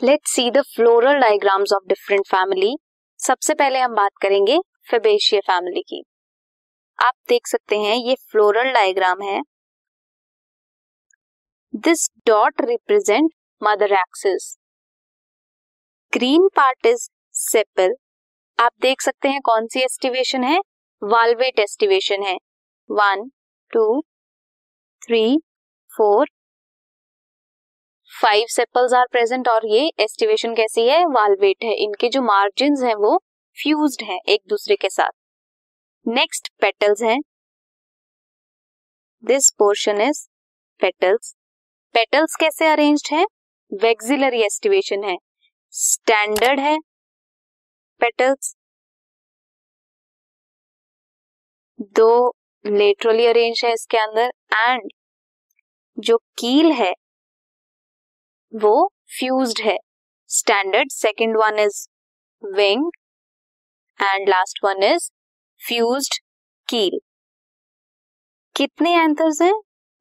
Let's see the floral diagrams of different family सबसे पहले हम बात करेंगे फेबेशिया फैमिली की। आप देख सकते हैं, ये फ्लोरल डायग्राम है। This dot represent mother axis green part is sepal आप देख सकते हैं कौन सी एस्टिवेशन है? वाल्वेट एस्टिवेशन है। One two three four five sepals are present और ये एस्टिवेशन कैसी है? वालवेट है। इनके जो मार्जिन हैं वो फ्यूज हैं एक दूसरे के साथ। नेक्स्ट पेटल्स हैं। This portion is petals petals कैसे अरेंज्ड है? वेक्सिलरी एस्टिवेशन है। स्टैंडर्ड है। पेटल्स दो लेटरली अरेंज है इसके अंदर। एंड जो कील है वो फ्यूज्ड है। Standard second one is wing and last one is fused keel कितने एंथर्स हैं?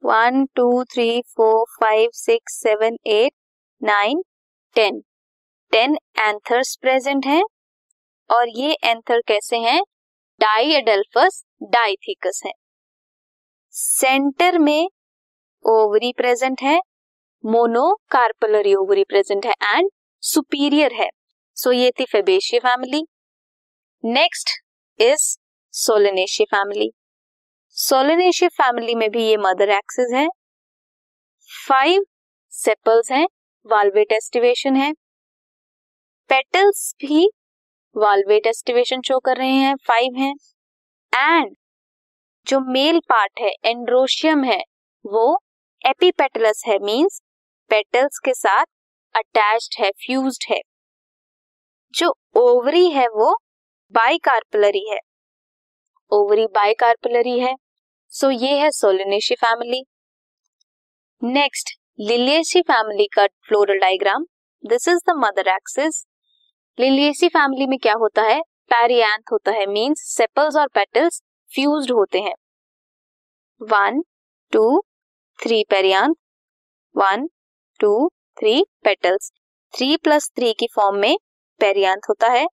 One two three four five six seven eight nine ten ten anthers present हैं और ये एंथर कैसे हैं? डाई एडल्फस डाइथिकस है। सेंटर में ओवरी प्रेजेंट है मोनोकार्पलरी ओवरी प्रेजेंट है एंड सुपीरियर है. सो so, ये थी Fabaceae family next is Solanaceae family Solanaceae family में भी ये मदर एक्सिस है. फाइव सेपल्स हैं वाल्वेट एस्टिवेशन है. पेटल्स भी वाल्वेट एस्टिवेशन शो कर रहे हैं फाइव हैं. एंड जो मेल पार्ट है एंड्रोशियम है वो एपीपेटलस है मींस पेटल्स के साथ अटैच्ड है फ्यूज्ड है। जो ओवरी है वो बाइकार्पलरी है। ओवरी बाइकार्पलरी है। सो ये है Solanaceae family next Liliaceae family का floral diagram this is the mother axis Liliaceae family में क्या होता है? पैरियांथ होता है मींस सेपल्स और पेटल्स फ्यूज्ड होते हैं। One two three perianth one two three petals three plus three की फॉर्म में पेरियांथ होता है.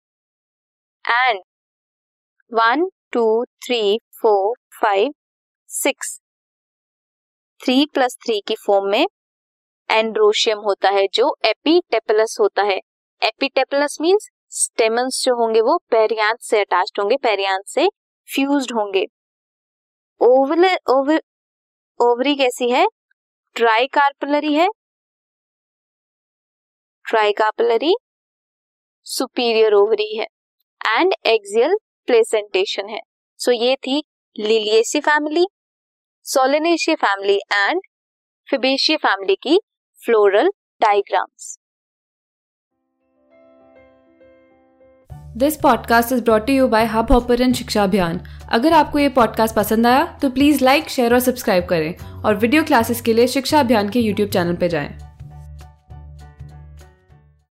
And one two three four five six three plus three की फॉर्म में एंड्रोशियम होता है, जो एपीटेपलस होता है. एपीटेपलस मींस स्टेमन्स जो होंगे वो पेरियांथ से अटैच्ड होंगे पेरियांथ से फ्यूज्ड होंगे. ओवरी कैसी है? ट्राई कार्पलरी है ट्राइकापलरी सुपीरियर ओवरी है एंड एक्सियल प्लेसेंटेशन है। सो ये थी Liliaceae family Solanaceae family and Fabaceae family की floral diagrams this podcast is brought you by Hubhopper शिक्षा अभियान अगर आपको ये पॉडकास्ट पसंद आया तो प्लीज़ लाइक शेयर और सब्सक्राइब करें और वीडियो क्लासेस के लिए शिक्षा अभियान के यूट्यूब चैनल पर जाएँ।